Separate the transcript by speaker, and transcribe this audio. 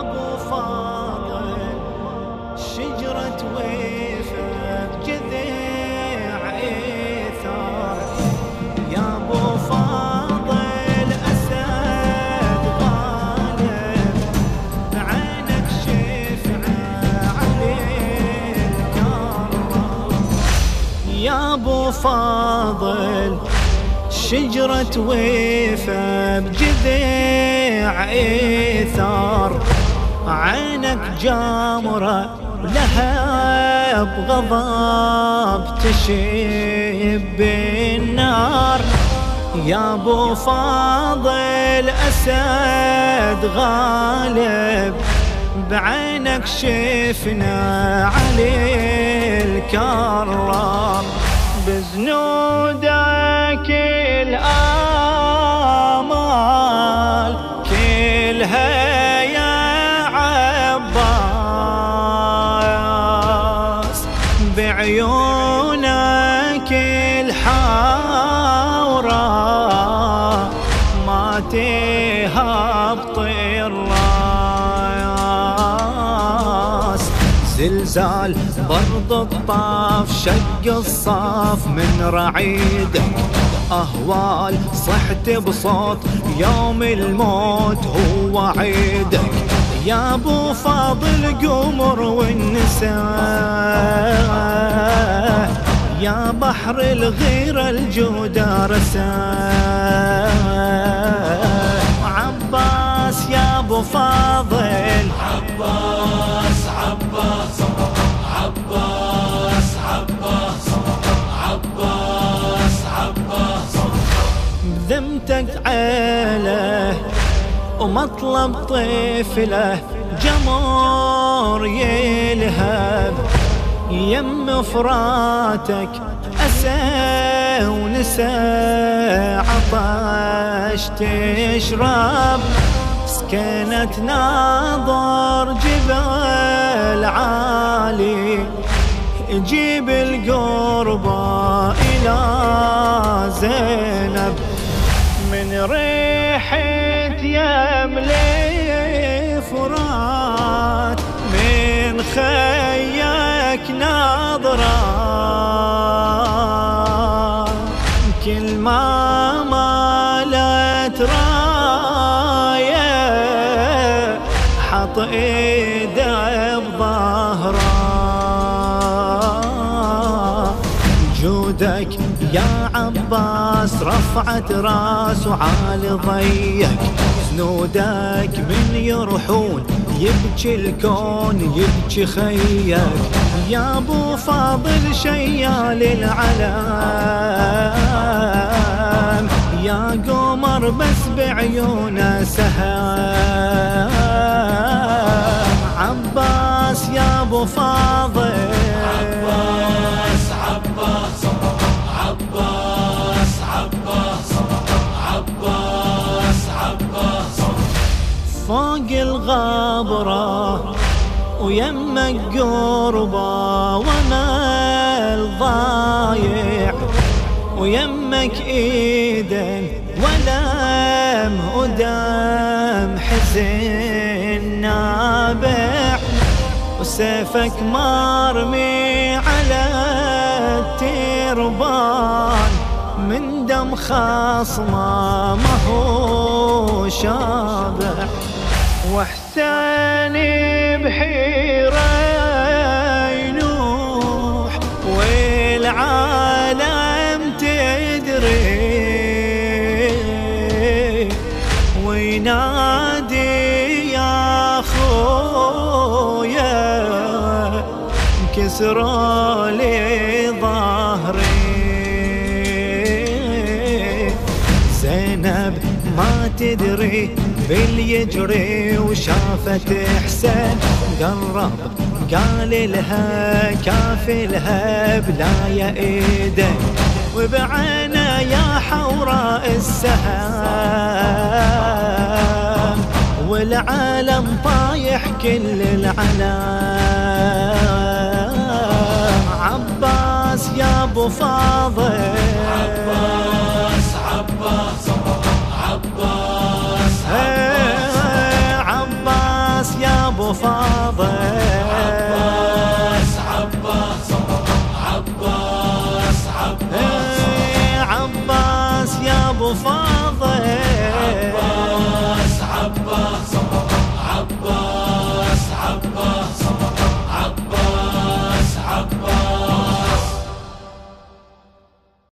Speaker 1: ابو فاضل شجرة ويفة جذع ايثار يا ابو فاضل اسد غالب عينك يا فاضل شجرة ويفة بجذع إيثار. عينك جامرة لها بغضب تشب بالنار يا أبو فاضل أسد غالب بعينك شفنا علي الكرار. بزنودك ما تهبط الراس. زلزال برض الطاف شق الصاف من رعيدك أهوال صحت بصوت يوم الموت هو عيدك يا أبو فاضل قمر والنساء. يا بحر الغيرة الجودة رساء. ومطلب طفله جمر يلهب. يم فراتك أسى ونسى عطش تشرب. سكنت ناظر جبل عالي. جيب القربة إلى زينب. من ريحة يملي فرات من خيك نظرة كل ما مالت راية حط ايده بظهره جودك يا عباس رفعت راس وعالي ضيق. جنودك من يرحون يبكي الكون يبكي خيك يا أبو فاضل شيال العلام يا قمر بس بعيونه سهام. عباس يا أبو فاضل فوق الغابرة ويمك قربة ومال ضايع ويمك ايدن ولم ودم حزن نابع وسيفك مرمي على التربان من دم خصمه ما هو شابع. وحسين بحيرة ينوح والعالم تدري وينادي يا خويا كسروا لي ظهري زينب ما تدري باليجري وشافت حسين. قرب قال لها كافي لها بلا إيدك وبعينه يا حوراء السهام. والعالم طايح كل العلام عباس يا أبو فاضل